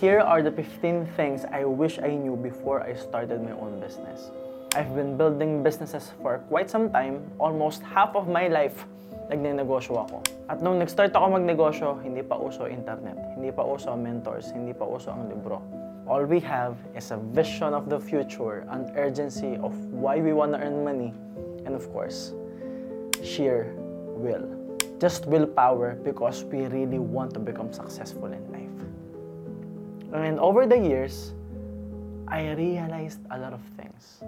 Here are the 15 things I wish I knew before I started my own business. I've been building businesses for quite some time, almost half of my life nagnenegosyo ako. At nung nag-start ako magnegosyo, hindi pa uso internet, hindi pa uso mentors, hindi pa uso ang libro. All we have is a vision of the future, an urgency of why we want to earn money, and of course, sheer will. Just willpower because we really want to become successful in life. And over the years, I realized a lot of things.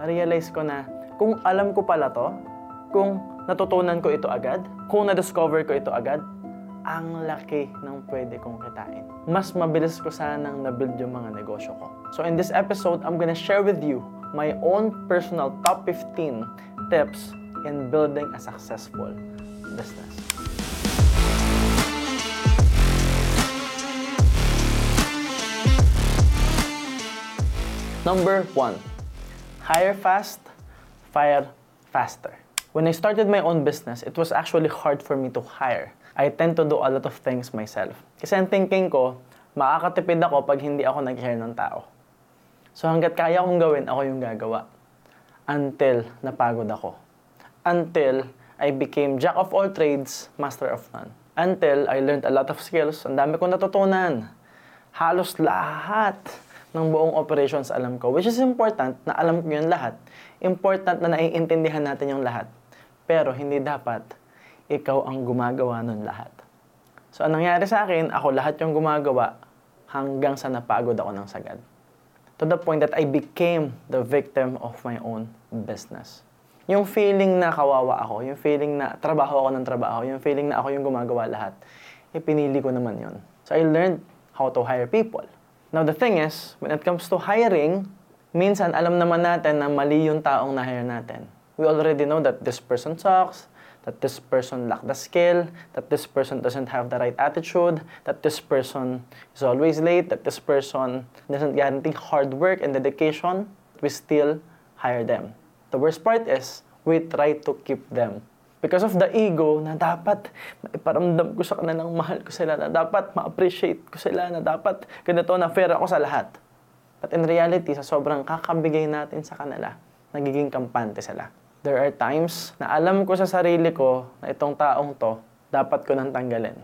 Na-realize ko na kung alam ko pala to, kung natutunan ko ito agad, kung na-discover ko ito agad, ang laki ng pwede kong kitain. Mas mabilis ko sanang na-build yung mga negosyo ko. So in this episode, I'm gonna share with you my own personal top 15 tips in building a successful business. Number one, hire fast, fire faster. When I started my own business, it was actually hard for me to hire. I tend to do a lot of things myself. Kasi ang thinking ko, makakatipid ako pag hindi ako nag-hire ng tao. So hanggat kaya kong gawin, ako yung gagawa. Until napagod ako. Until I became jack of all trades, master of none. Until I learned a lot of skills, ang dami kong natutunan. Halos lahat ng buong operations alam ko, which is important na alam ko yun lahat. Important na naiintindihan natin yung lahat. Pero hindi dapat ikaw ang gumagawa nun lahat. So, anong nangyari sa akin, ako lahat yung gumagawa hanggang sa napagod ako ng sagad. To the point that I became the victim of my own business. Yung feeling na kawawa ako, yung feeling na trabaho ako ng trabaho, yung feeling na ako yung gumagawa lahat, ipinili ko naman yun. So I learned how to hire people. Now the thing is, when it comes to hiring, minsan alam naman natin na mali yung taong na-hire natin. We already know that this person sucks, that this person lack the skill, that this person doesn't have the right attitude, that this person is always late, that this person doesn't guarantee hard work and dedication, we still hire them. The worst part is, we try to keep them. Because of the ego na dapat maiparamdam ko sa kanilang mahal ko sila, na dapat ma-appreciate ko sila, na dapat ganito na fair ako sa lahat. But in reality, sa sobrang kakabigay natin sa kanila, nagiging kampante sila. There are times na alam ko sa sarili ko na itong taong to, dapat ko nang tanggalin.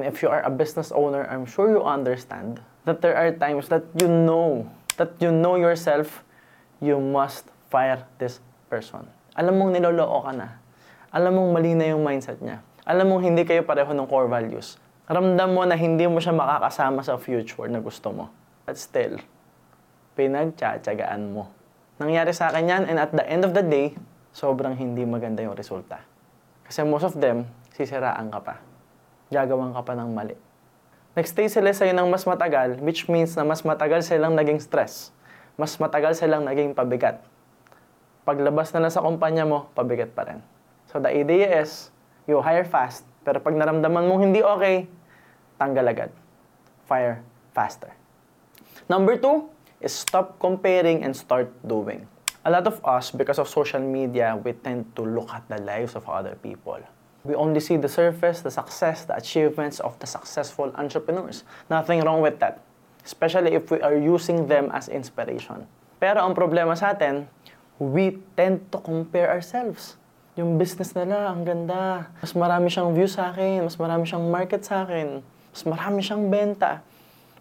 And if you are a business owner, I'm sure you understand that there are times that you know, that you know yourself, you must fire this person. Alam mong niloloko ka na. Alam mong mali na yung mindset niya. Alam mong hindi kayo pareho ng core values. Ramdam mo na hindi mo siya makakasama sa future na gusto mo. But still, pinagtsatsagaan mo. Nangyari sa akin yan and at the end of the day, sobrang hindi maganda yung resulta. Kasi most of them, sisiraan ka pa. Gagawan ka pa ng mali. Nagstay sila sa'yo ng mas matagal, which means na mas matagal silang naging stress. Mas matagal silang naging pabigat. Paglabas na lang sa kumpanya mo, pabigat pa rin. So the idea is, you hire fast, pero pag naramdaman mong hindi okay, tanggal agad. Fire faster. Number two is stop comparing and start doing. A lot of us, because of social media, we tend to look at the lives of other people. We only see the surface, the success, the achievements of the successful entrepreneurs. Nothing wrong with that. Especially if we are using them as inspiration. Pero ang problema sa atin, we tend to compare ourselves. Yung business nila, ang ganda. Mas marami siyang views sa akin, mas marami siyang market sa akin, mas marami siyang benta.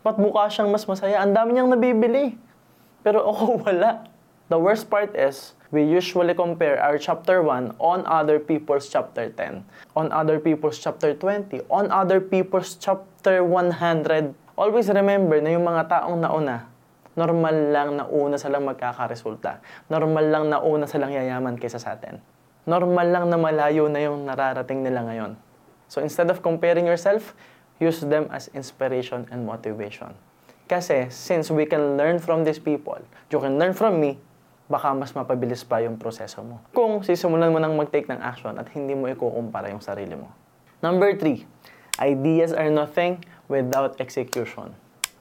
Ba't mukha siyang mas masaya? Ang dami niyang nabibili. Pero ako wala. The worst part is, we usually compare our chapter 1 on other people's chapter 10, on other people's chapter 20, on other people's chapter 100. Always remember na yung mga taong nauna, normal lang na una silang magkakaresulta. Normal lang na una silang yayaman kaysa sa atin. Normal lang na malayo na yung nararating nila ngayon. So instead of comparing yourself, use them as inspiration and motivation. Kasi since we can learn from these people, you can learn from me, baka mas mapabilis pa yung proseso mo. Kung sisimulan mo nang mag-take ng action at hindi mo ikukumpara yung sarili mo. Number three, ideas are nothing without execution.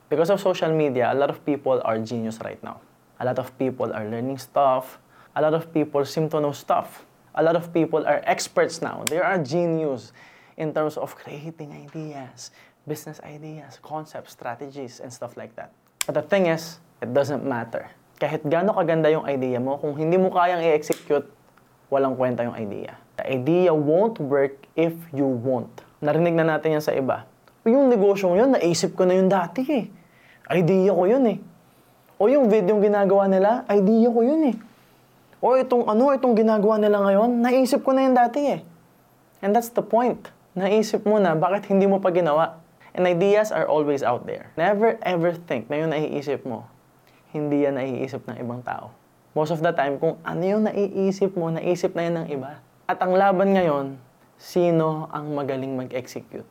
Because of social media, a lot of people are genius right now. A lot of people are learning stuff. A lot of people seem to know stuff. A lot of people are experts now. They are genius in terms of creating ideas, business ideas, concepts, strategies, and stuff like that. But the thing is, it doesn't matter. Kahit gaano kaganda yung idea mo, kung hindi mo kayang i-execute, walang kwenta yung idea. The idea won't work if you won't. Narinig na natin yan sa iba. Yung negosyo yun, naisip ko na yun dati eh. Idea ko yun eh. O yung video ginagawa nila, idea ko yun eh. O itong ano, itong ginagawa nila ngayon, naisip ko na yun dati eh. And that's the point. Naisip mo na, bakit hindi mo pa ginawa? And ideas are always out there. Never ever think na yung naiisip mo, hindi yan naiisip ng ibang tao. Most of the time, kung ano yung naiisip mo, naisip na yan ng iba. At ang laban ngayon, sino ang magaling mag-execute?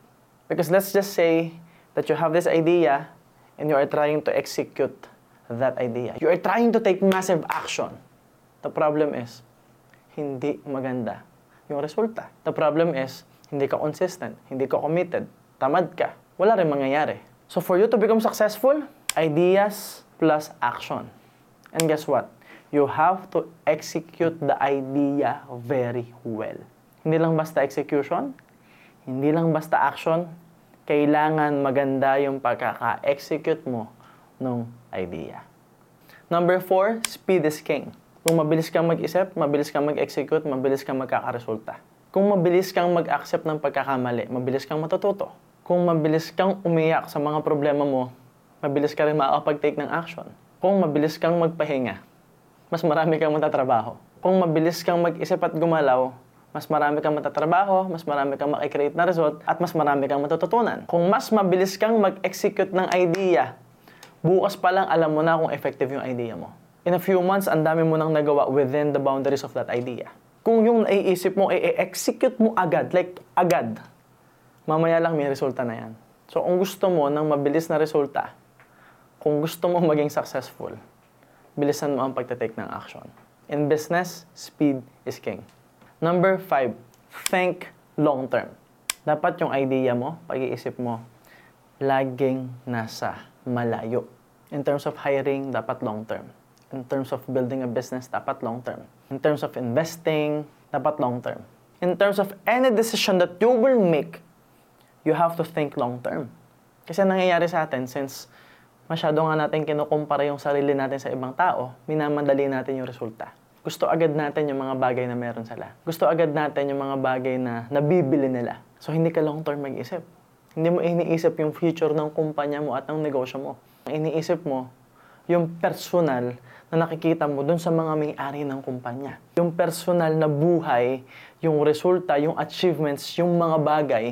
Because let's just say that you have this idea and you are trying to execute that idea. You are trying to take massive action. The problem is, hindi maganda yung resulta. The problem is, hindi ka consistent, hindi ka committed, tamad ka, wala rin mangyayari. So for you to become successful, ideas plus action. And guess what? You have to execute the idea very well. Hindi lang basta execution, hindi lang basta action, kailangan maganda yung pagkaka-execute mo ng idea. Number four, speed is king. Kung mabilis kang mag-isip, mabilis kang mag-execute, mabilis kang magkakaresulta. Kung mabilis kang mag-accept ng pagkakamali, mabilis kang matututo. Kung mabilis kang umiyak sa mga problema mo, mabilis ka rin makakapag-take ng action. Kung mabilis kang magpahinga, mas marami kang matatrabaho. Kung mabilis kang mag-isip at gumalaw, mas marami kang matatrabaho, mas marami kang makikreate na result, at mas marami kang matututunan. Kung mas mabilis kang mag-execute ng idea, bukas pa lang alam mo na kung effective yung idea mo. In a few months, ang dami mo nang nagawa within the boundaries of that idea. Kung yung naiisip mo, i-execute mo agad, like agad, mamaya lang may resulta na yan. So kung gusto mo ng mabilis na resulta, kung gusto mo maging successful, bilisan mo ang pagtatake ng action. In business, speed is king. Number five, think long term. Dapat yung idea mo, pag-iisip mo, laging nasa malayo. In terms of hiring, dapat long term. In terms of building a business, dapat long term. In terms of investing, dapat long term. In terms of any decision that you will make, you have to think long term. Kasi nangyayari sa atin, since masyado nga natin kinukumpara yung sarili natin sa ibang tao, minamadali natin yung resulta. Gusto agad natin yung mga bagay na meron sila. Gusto agad natin yung mga bagay na nabibili nila. So hindi ka long term mag-isip. Hindi mo iniisip yung future ng kumpanya mo at ng negosyo mo. Ang iniisip mo, yung personal na nakikita mo dun sa mga may-ari ng kumpanya. Yung personal na buhay, yung resulta, yung achievements, yung mga bagay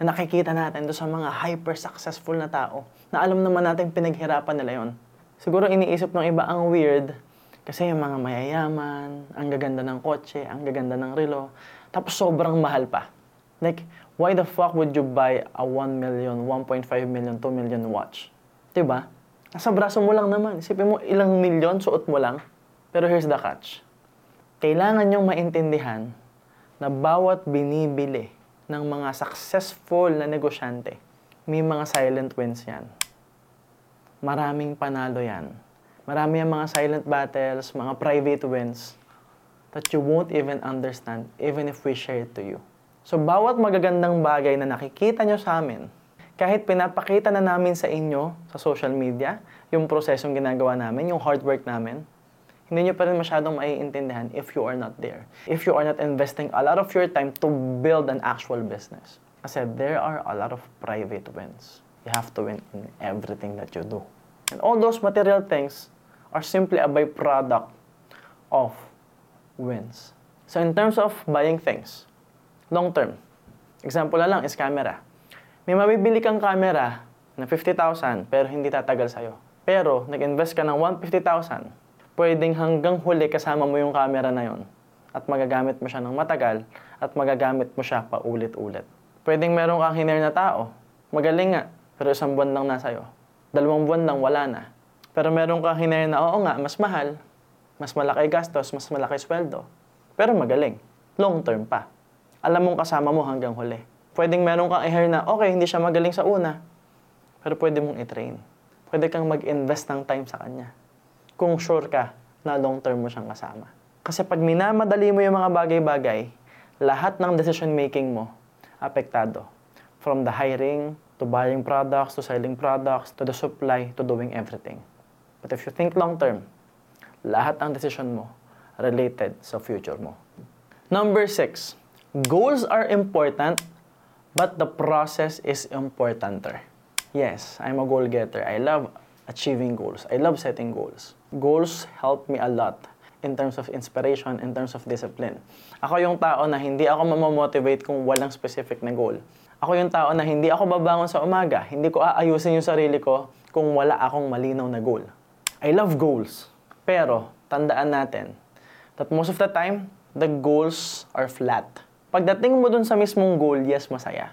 na nakikita natin doon sa mga hyper-successful na tao na alam naman natin pinaghirapan nila yon. Siguro iniisip ng iba ang weird kasi yung mga mayayaman, ang gaganda ng kotse, ang gaganda ng relo, tapos sobrang mahal pa. Like, why the fuck would you buy a 1 million, 1.5 million, 2 million watch? Diba? Nasa braso mo lang naman. Isipin mo, ilang milyon, suot mo lang. Pero here's the catch. Kailangan nyong maintindihan na bawat binibili ng mga successful na negosyante, may mga silent wins yan. Maraming panalo yan. Marami ang mga silent battles, mga private wins that you won't even understand even if we share it to you. So, bawat magagandang bagay na nakikita nyo sa amin, kahit pinapakita na namin sa inyo sa social media, yung prosesong ginagawa namin, yung hard work namin, hindi nyo pa rin masyadong maiintindihan if you are not there. If you are not investing a lot of your time to build an actual business. Kasi there are a lot of private wins. You have to win in everything that you do. And all those material things are simply a byproduct of wins. So in terms of buying things, long term, example na lang is camera. May mabibili kang camera na 50,000 pero hindi tatagal sa'yo. Pero nag-invest ka ng 150,000 pwedeng hanggang huli kasama mo yung camera na yon at magagamit mo siya ng matagal at magagamit mo siya paulit-ulit. Pwedeng meron kang hiner na tao, magaling nga, pero isang buwan lang nasa iyo. Dalawang buwan lang, wala na. Pero meron kang hiner na, oo nga, mas mahal, mas malaki gastos, mas malaki sweldo, pero magaling. Long term pa. Alam mong kasama mo hanggang huli. Pwedeng meron kang i na, okay, hindi siya magaling sa una, pero pwede mong i-train. Pwede kang mag-invest ng time sa kanya kung sure ka na long term mo siyang kasama. Kasi pag minamadali mo yung mga bagay-bagay, lahat ng decision making mo apektado. From the hiring, to buying products, to selling products, to the supply, to doing everything. But if you think long term, lahat ng decision mo related sa future mo. Number six, goals are important, but the process is importanter. Yes, I'm a goal getter. I love achieving goals. I love setting goals. Goals help me a lot in terms of inspiration, in terms of discipline. Ako yung tao na hindi ako mamamotivate kung walang specific na goal. Ako yung tao na hindi ako babangon sa umaga, hindi ko aayusin yung sarili ko kung wala akong malinaw na goal. I love goals. Pero, tandaan natin that most of the time, the goals are flat. Pagdating mo dun sa mismong goal, yes, masaya.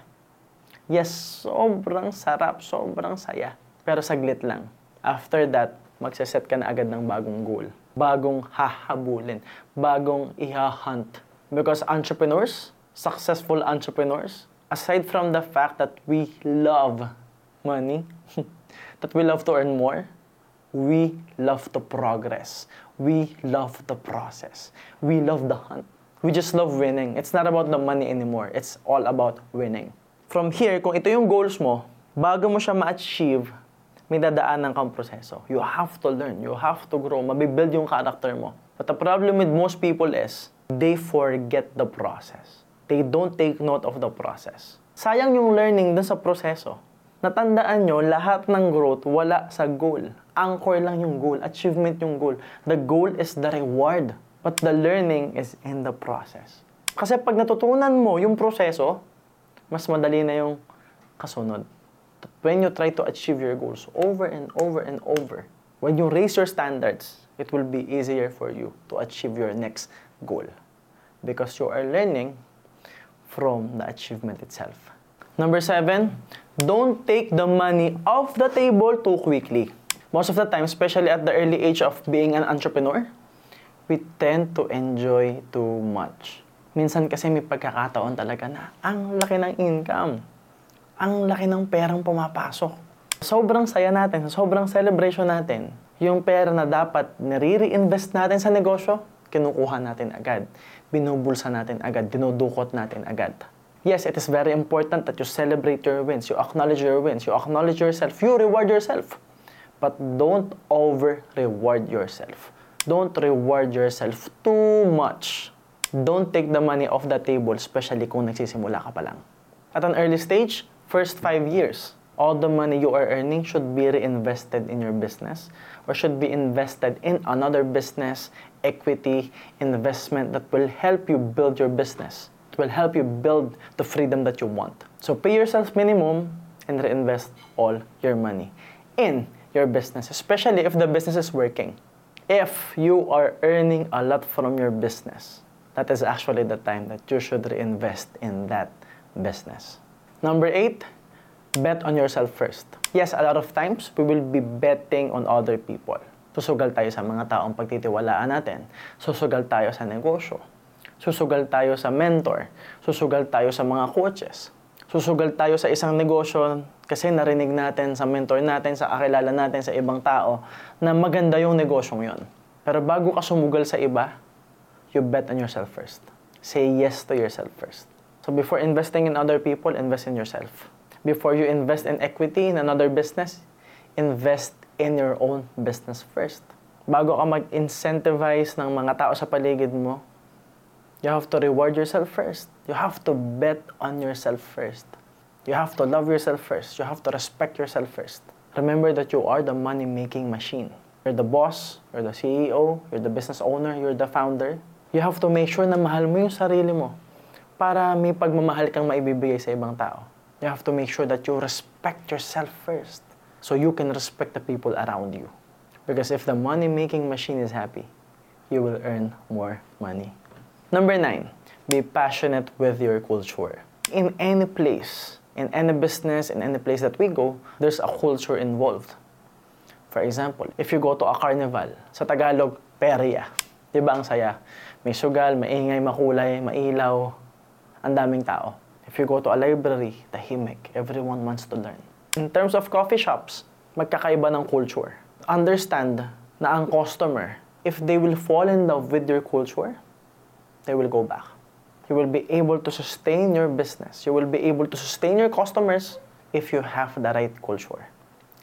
Yes, sobrang sarap, sobrang saya. Pero saglit lang. After that, magsaset ka na agad ng bagong goal. Bagong hahabulin. Bagong ihahunt. Because entrepreneurs, successful entrepreneurs, aside from the fact that we love money, that we love to earn more, we love to progress. We love the process. We love the hunt. We just love winning. It's not about the money anymore. It's all about winning. From here, kung ito yung goals mo, bago mo siya ma-achieve, may dadaanan kang proseso. You have to learn. You have to grow. Mabibuild yung character mo. But the problem with most people is, they forget the process. They don't take note of the process. Sayang yung learning dun sa proseso. Natandaan nyo, lahat ng growth wala sa goal. Anchor lang yung goal. Achievement yung goal. The goal is the reward. But the learning is in the process. Kasi pag natutunan mo yung proseso, mas madali na yung kasunod. When you try to achieve your goals over and over and over, when you raise your standards, it will be easier for you to achieve your next goal. Because you are learning from the achievement itself. Number seven, don't take the money off the table too quickly. Most of the time, especially at the early age of being an entrepreneur, we tend to enjoy too much. Minsan kasi may pagkakataon talaga na ang laki ng income. Ang laki ng perang pumapasok. Sobrang saya natin, sobrang celebration natin. Yung pera na dapat nire-reinvest natin sa negosyo, kinukuha natin agad. Binubulsa natin agad, dinudukot natin agad. Yes, it is very important that you celebrate your wins, you acknowledge your wins, you acknowledge yourself, you reward yourself. But don't over-reward yourself. Don't reward yourself too much. Don't take the money off the table, especially kung nagsisimula ka pa lang. At an early stage, first five years, all the money you are earning should be reinvested in your business or should be invested in another business, equity, investment that will help you build your business. It will help you build the freedom that you want. So pay yourself minimum and reinvest all your money in your business, especially if the business is working. If you are earning a lot from your business, that is actually the time that you should reinvest in that business. Number eight, bet on yourself first. Yes, a lot of times we will be betting on other people. Susugal tayo sa mga taong pagtitiwalaan natin. Susugal tayo sa negosyo. Susugal tayo sa mentor. Susugal tayo sa mga coaches. Susugal tayo sa isang negosyo kasi narinig natin sa mentor natin, sa kakilala natin, sa ibang tao na maganda yung negosyong yon. Pero bago ka sumugal sa iba, you bet on yourself first. Say yes to yourself first. So before investing in other people, invest in yourself. Before you invest in equity in another business, invest in your own business first. Bago ka mag-incentivize ng mga tao sa paligid mo, you have to reward yourself first. You have to bet on yourself first. You have to love yourself first. You have to respect yourself first. Remember that you are the money-making machine. You're the boss, you're the CEO, you're the business owner, you're the founder. You have to make sure na mahal mo yung sarili mo para may pagmamahal kang maibibigay sa ibang tao. You have to make sure that you respect yourself first so you can respect the people around you. Because if the money-making machine is happy, you will earn more money. Number nine, be passionate with your culture. In any place, in any business, in any place that we go, there's a culture involved. For example, if you go to a carnival, sa Tagalog, perya. Di ba ang saya? May sugal, maingay, makulay, mailaw, ang daming tao. If you go to a library, tahimik, everyone wants to learn. In terms of coffee shops, magkakaiba ng culture. Understand na ang customer, if they will fall in love with your culture, they will go back. You will be able to sustain your business. You will be able to sustain your customers if you have the right culture.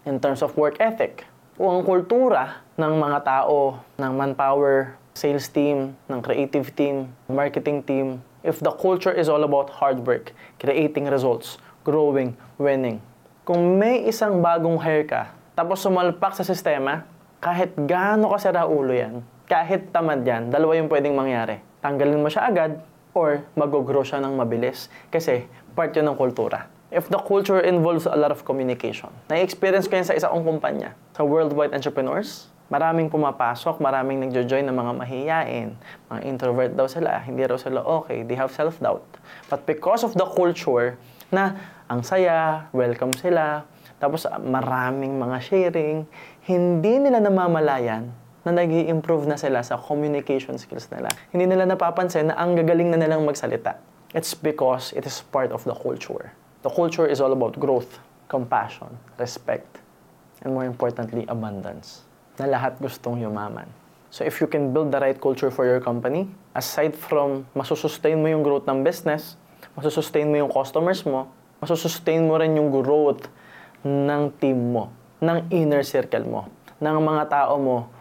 In terms of work ethic, kung ang kultura ng mga tao, ng manpower, sales team, ng creative team, marketing team, if the culture is all about hard work, creating results, growing, winning. Kung may isang bagong hire ka, tapos sumalpak sa sistema, kahit gaano ka ulo yan, kahit tamad yan, dalawa yung pwedeng mangyari. Tanggalin mo siya agad, or mag-grow siya ng mabilis. Kasi part yun ng kultura. If the culture involves a lot of communication, na-experience ko yan sa isang kumpanya. Sa worldwide entrepreneurs, maraming pumapasok, maraming nagjo-join ng mga mahiyain. Mga introvert daw sila, hindi raw sila okay, they have self-doubt. But because of the culture na ang saya, welcome sila, tapos maraming mga sharing, hindi nila namamalayan na nag improve na sila sa communication skills nila. Hindi nila napapansin na ang gagaling na nilang magsalita. It's because it is part of the culture. The culture is all about growth, compassion, respect, and more importantly, abundance. Na lahat gustong yumaman. So if you can build the right culture for your company, aside from masusustain mo yung growth ng business, masusustain mo yung customers mo, masusustain mo rin yung growth ng team mo, ng inner circle mo, ng mga tao mo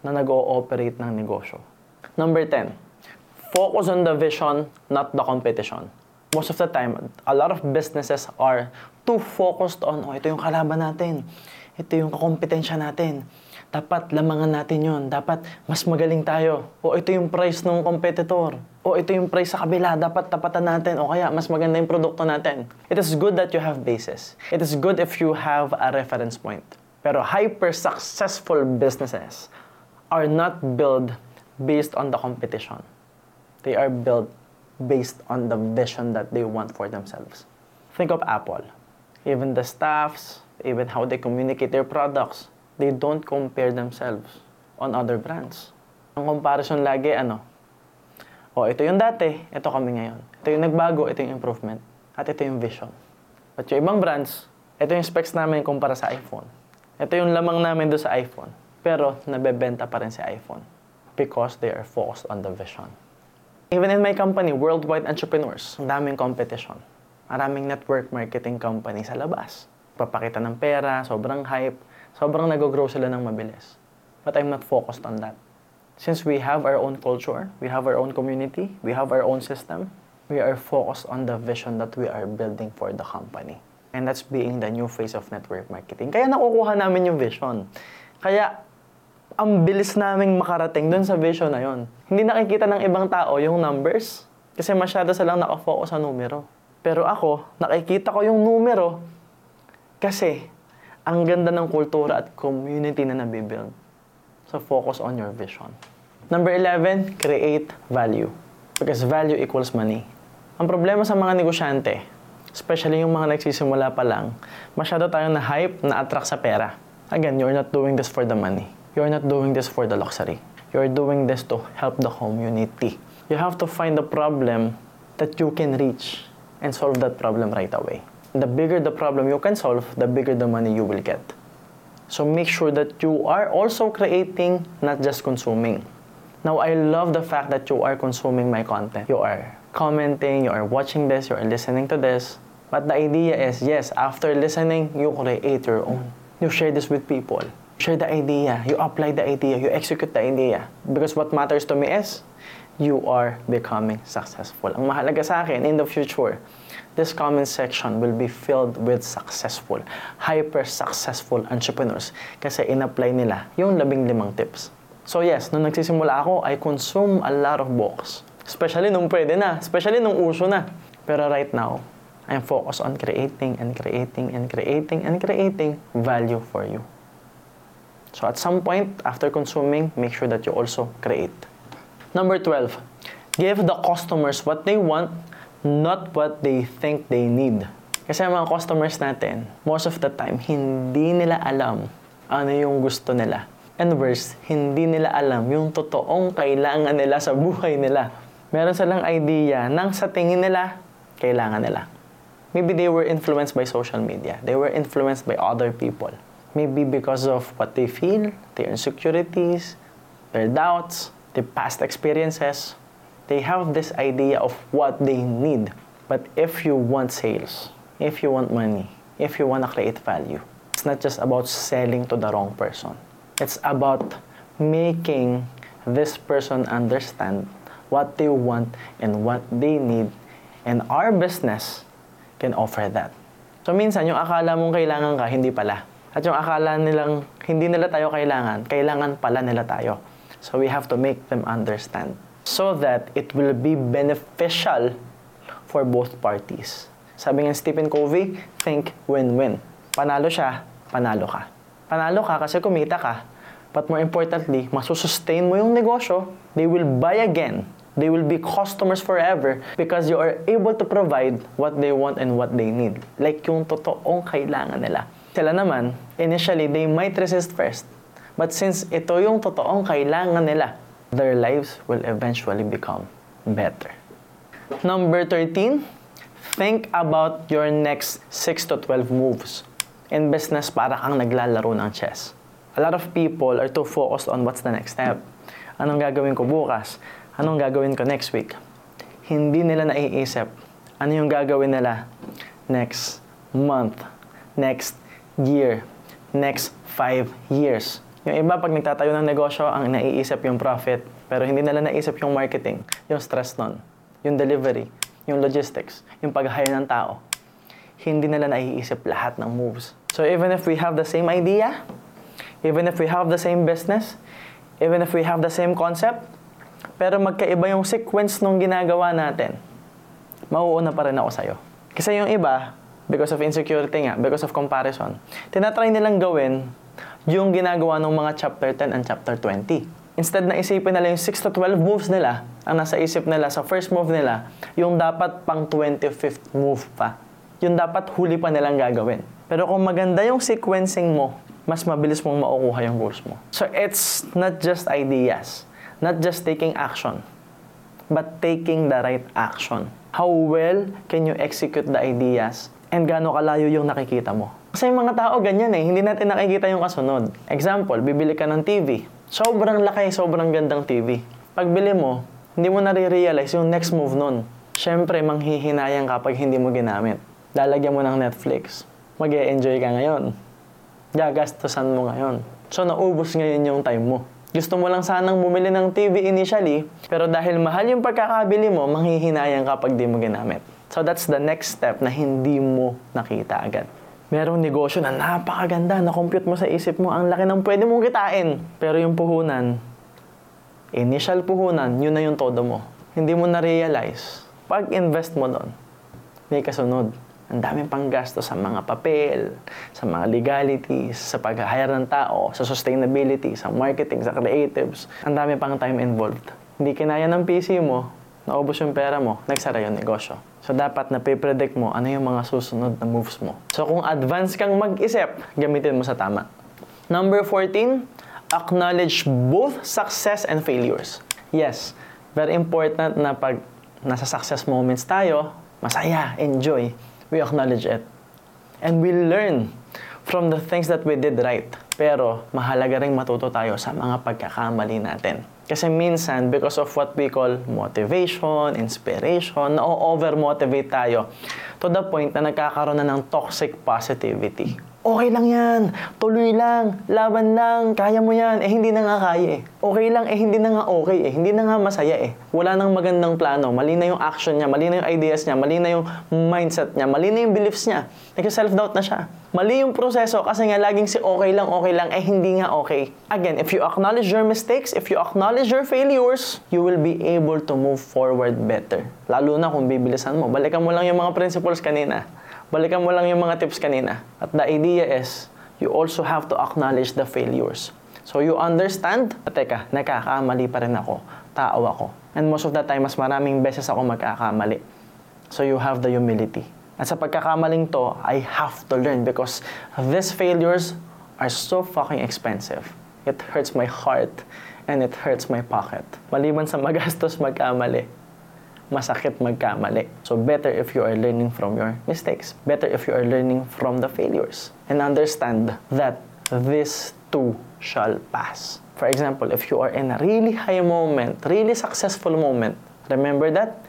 na nag-ooperate ng negosyo. Number 10, focus on the vision, not the competition most of the time, a lot of businesses are too focused on, oh, ito yung kalaban natin. Ito yung kakompetensya natin. Dapat lamangan natin yon. Dapat mas magaling tayo. O ito yung price ng competitor. O ito yung price sa kabila. Dapat tapatan natin. O kaya mas maganda yung produkto natin. It is good that you have basis. It is good if you have a reference point. Pero hyper-successful businesses are not built based on the competition. They are built based on the vision that they want for themselves. Think of Apple. Even the staffs, even how they communicate their products, they don't compare themselves on other brands. Ang comparison lagi, ano? O, oh, ito yung dati, ito kami ngayon. Ito yung nagbago, ito yung improvement. At ito yung vision. At yung ibang brands, ito yung specs namin kumpara sa iPhone. Ito yung lamang namin do sa iPhone. Pero, nabebenta pa rin si iPhone. Because they are focused on the vision. Even in my company, Worldwide Entrepreneurs, daming competition. Maraming network marketing company sa labas. Papakita ng pera, sobrang hype, sobrang nag-grow sila ng mabilis. But I'm not focused on that. Since we have our own culture, we have our own community, we have our own system, we are focused on the vision that we are building for the company. And that's being the new face of network marketing. Kaya nakukuha namin yung vision. Kaya ang bilis naming makarating dun sa vision na yon. Hindi nakikita ng ibang tao yung numbers kasi masyado silang nakafocus sa numero. Pero ako, nakikita ko yung numero kasi ang ganda ng kultura at community na nabibuild. So focus on your vision. Number 11, create value. Because value equals money. Ang problema sa mga negosyante, especially yung mga nagsisimula pa lang, masyado tayong na-hype, na-attract sa pera. Again, you're not doing this for the money. You're not doing this for the luxury. You're doing this to help the community. You have to find a problem that you can reach and solve that problem right away. The bigger the problem you can solve, the bigger the money you will get. So make sure that you are also creating, not just consuming. Now, I love the fact that you are consuming my content. You are commenting, you are watching this, you are listening to this. But the idea is, yes, after listening, you create your own. You share this with people share the idea, you apply the idea, you execute the idea. Because what matters to me is, you are becoming successful. Ang mahalaga sa akin, in the future, this comment section will be filled with successful, hyper-successful entrepreneurs kasi in-apply nila yung labing limang tips. So yes, nung nagsisimula ako, I consume a lot of books. Especially nung pwede na, especially nung uso na. Pero right now, I'm focused on creating and creating and creating and creating value for you. So at some point, after consuming, make sure that you also create. Number 12, give the customers what they want, not what they think they need. Kasi mga customers natin, most of the time, hindi nila alam ano yung gusto nila. And worse, hindi nila alam yung totoong kailangan nila sa buhay nila. Meron silang idea ng sa tingin nila, kailangan nila. Maybe they were influenced by social media. They were influenced by other people. Maybe because of what they feel, their insecurities, their doubts, their past experiences. They have this idea of what they need. But if you want sales, if you want money, if you want to create value. It's not just about selling to the wrong person. It's about making this person understand what they want and what they need. And our business can offer that. So minsan, yung akala mong kailangan ka, hindi pala. At yung akala nilang hindi nila tayo kailangan, kailangan pala nila tayo. So we have to make them understand so that it will be beneficial for both parties. Sabi nga Stephen Covey, think win-win. Panalo siya, panalo ka. Panalo ka kasi kumita ka. But more importantly, masusustain mo yung negosyo, they will buy again. They will be customers forever because you are able to provide what they want and what they need. Like yung totoong kailangan nila. Sila naman, initially, they might resist first. But since ito yung totoong kailangan nila, their lives will eventually become better. Number 13, think about your next 6 to 12 moves. In business, para kang naglalaro ng chess. A lot of people are too focused on what's the next step. Anong gagawin ko bukas? Anong gagawin ko next week? Hindi nila naiisip ano yung gagawin nila next month, next year, next five years. Yung iba, pag nagtatayo ng negosyo, ang naiisip yung profit, pero hindi nila naisip yung marketing, yung stress nun, yung delivery, yung logistics, yung pag-hire ng tao. Hindi nila naiisip lahat ng moves. So even if we have the same idea, even if we have the same business, even if we have the same concept, pero magkaiba yung sequence nung ginagawa natin, mauuna pa rin ako sa'yo. Kasi yung iba, because of insecurity nga, because of comparison, tinatry nilang gawin yung ginagawa ng mga chapter 10 and chapter 20. Instead na isipin nila yung 6 to 12 moves nila, ang nasa isip nila sa first move nila, yung dapat pang 25th move pa. Yung dapat huli pa nilang gagawin. Pero kung maganda yung sequencing mo, mas mabilis mong makukuha yung goals mo. So it's not just ideas, not just taking action, but taking the right action. How well can you execute the ideas and gaano kalayo yung nakikita mo? Kasi yung mga tao ganyan eh, hindi natin nakikita yung kasunod. Example, bibili ka ng TV. Sobrang laki, sobrang gandang TV. Pagbili mo, hindi mo nare-realize yung next move nun. Siyempre, manghihinayang kapag hindi mo ginamit. Lalagyan mo ng Netflix. mag enjoy ka ngayon. Gagastusan mo ngayon. So, naubos ngayon yung time mo. Gusto mo lang sanang bumili ng TV initially, pero dahil mahal yung pagkakabili mo, manghihinayang kapag di mo ginamit. So, that's the next step na hindi mo nakita agad merong negosyo na napakaganda, na-compute mo sa isip mo, ang laki ng pwede mong kitain. Pero yung puhunan, initial puhunan, yun na yung todo mo. Hindi mo na-realize. Pag invest mo doon, may kasunod. Ang daming panggasto sa mga papel, sa mga legalities, sa pag-hire ng tao, sa sustainability, sa marketing, sa creatives. Ang dami pang time involved. Hindi kinaya ng PC mo, naubos yung pera mo, nagsara yung negosyo. So, dapat na predict mo ano yung mga susunod na moves mo. So, kung advance kang mag-isip, gamitin mo sa tama. Number 14, acknowledge both success and failures. Yes, very important na pag nasa success moments tayo, masaya, enjoy, we acknowledge it. And we learn from the things that we did right. Pero mahalaga ring matuto tayo sa mga pagkakamali natin. Kasi minsan, because of what we call motivation, inspiration, na-over-motivate tayo to the point na nagkakaroon na ng toxic positivity okay lang yan, tuloy lang, laban lang, kaya mo yan, eh hindi na nga kaya eh. Okay lang, eh hindi na nga okay eh, hindi na nga masaya eh. Wala nang magandang plano, mali na yung action niya, mali na yung ideas niya, mali na yung mindset niya, mali na yung beliefs niya. Nag-self-doubt na siya. Mali yung proseso kasi nga laging si okay lang, okay lang, eh hindi nga okay. Again, if you acknowledge your mistakes, if you acknowledge your failures, you will be able to move forward better. Lalo na kung bibilisan mo. Balikan mo lang yung mga principles kanina Balikan mo lang yung mga tips kanina. At the idea is, you also have to acknowledge the failures. So you understand, teka, nagkakamali pa rin ako. Tao ako. And most of the time, mas maraming beses ako magkakamali. So you have the humility. At sa pagkakamaling to, I have to learn because these failures are so fucking expensive. It hurts my heart and it hurts my pocket. Maliban sa magastos magkamali, masakit magkamali. So better if you are learning from your mistakes. Better if you are learning from the failures. And understand that this too shall pass. For example, if you are in a really high moment, really successful moment, remember that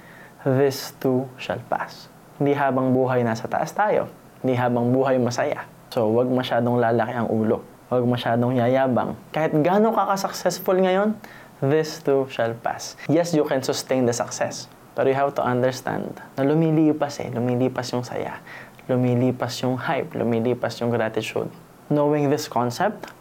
this too shall pass. Hindi habang buhay nasa taas tayo. Hindi habang buhay masaya. So, wag masyadong lalaki ang ulo. Wag masyadong yayabang. Kahit gaano ka ka-successful ngayon, this too shall pass. Yes, you can sustain the success. Pero you have to understand na lumilipas eh. Lumilipas yung saya. Lumilipas yung hype. Lumilipas yung gratitude. Knowing this concept,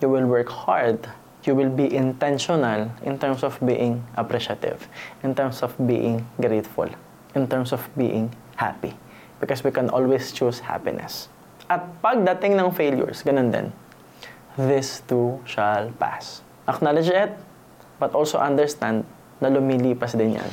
you will work hard. You will be intentional in terms of being appreciative, in terms of being grateful, in terms of being happy. Because we can always choose happiness. At pagdating ng failures, ganun din. This too shall pass. Acknowledge it, but also understand na lumilipas din yan.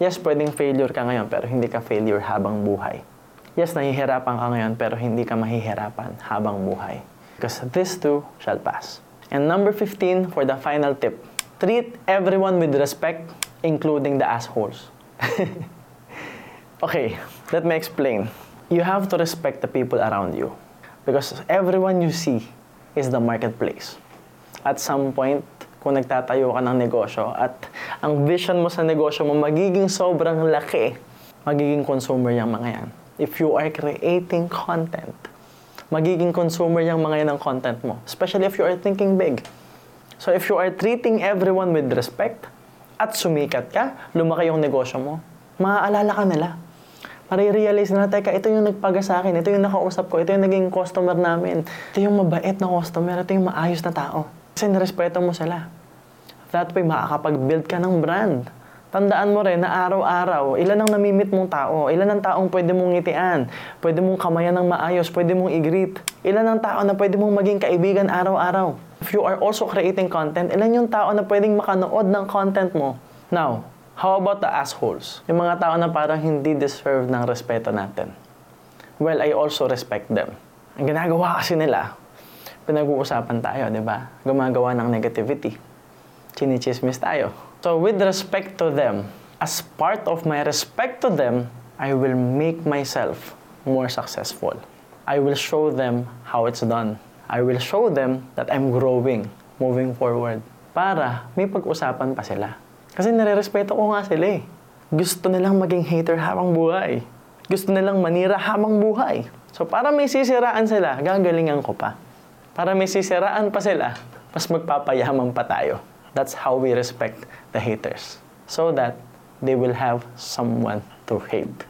Yes, pwedeng failure ka ngayon, pero hindi ka failure habang buhay. Yes, nahihirapan ka ngayon, pero hindi ka mahihirapan habang buhay. Because this too shall pass. And number 15 for the final tip. Treat everyone with respect, including the assholes. okay, let me explain. You have to respect the people around you. Because everyone you see is the marketplace. At some point, kung nagtatayo ka ng negosyo at ang vision mo sa negosyo mo magiging sobrang laki, magiging consumer yung mga yan. If you are creating content, magiging consumer yung mga yan ng content mo. Especially if you are thinking big. So if you are treating everyone with respect at sumikat ka, lumaki yung negosyo mo, maaalala ka nila. Marirealize na, teka, ito yung nagpaga sa akin, ito yung nakausap ko, ito yung naging customer namin, ito yung mabait na customer, ito yung maayos na tao. Kasi nirespeto mo sila. That way, makakapag-build ka ng brand. Tandaan mo rin na araw-araw, ilan ang namimit mong tao, ilan ang taong pwede mong ngitian, pwede mong kamayan ng maayos, pwede mong i-greet, ilan ang tao na pwede mong maging kaibigan araw-araw. If you are also creating content, ilan yung tao na pwedeng makanood ng content mo. Now, how about the assholes? Yung mga tao na parang hindi deserve ng respeto natin. Well, I also respect them. Ang ginagawa kasi nila, pinag-uusapan tayo, di ba? Gumagawa ng negativity. Chinichismis tayo. So with respect to them, as part of my respect to them, I will make myself more successful. I will show them how it's done. I will show them that I'm growing, moving forward. Para may pag-usapan pa sila. Kasi nare-respeto ko nga sila eh. Gusto nilang maging hater habang buhay. Gusto nilang manira habang buhay. So para may sisiraan sila, gagalingan ko pa. Para may sisiraan pa sila, mas magpapayaman pa tayo. That's how we respect the haters. So that they will have someone to hate.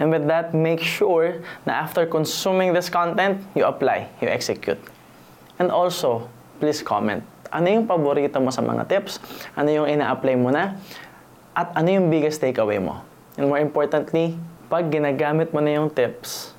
And with that, make sure na after consuming this content, you apply, you execute. And also, please comment. Ano yung paborito mo sa mga tips? Ano yung ina-apply mo na? At ano yung biggest takeaway mo? And more importantly, pag ginagamit mo na yung tips,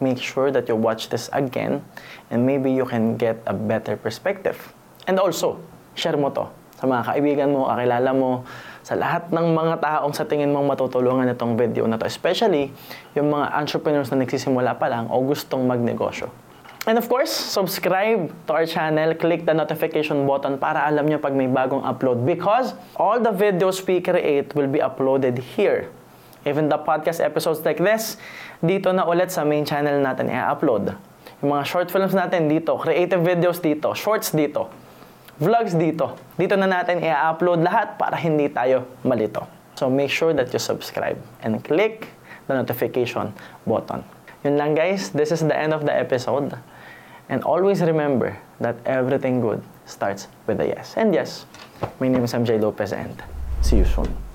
make sure that you watch this again and maybe you can get a better perspective. And also, share mo to sa mga kaibigan mo, kakilala mo, sa lahat ng mga taong sa tingin mong matutulungan itong video na to. Especially yung mga entrepreneurs na nagsisimula pa lang o gustong magnegosyo. And of course, subscribe to our channel, click the notification button para alam nyo pag may bagong upload because all the videos we create will be uploaded here. Even the podcast episodes like this, dito na ulit sa main channel natin i-upload. Yung mga short films natin dito, creative videos dito, shorts dito, vlogs dito. Dito na natin i-upload lahat para hindi tayo malito. So make sure that you subscribe and click the notification button. Yun lang guys, this is the end of the episode. And always remember that everything good starts with a yes. And yes, my name is MJ Lopez and see you soon.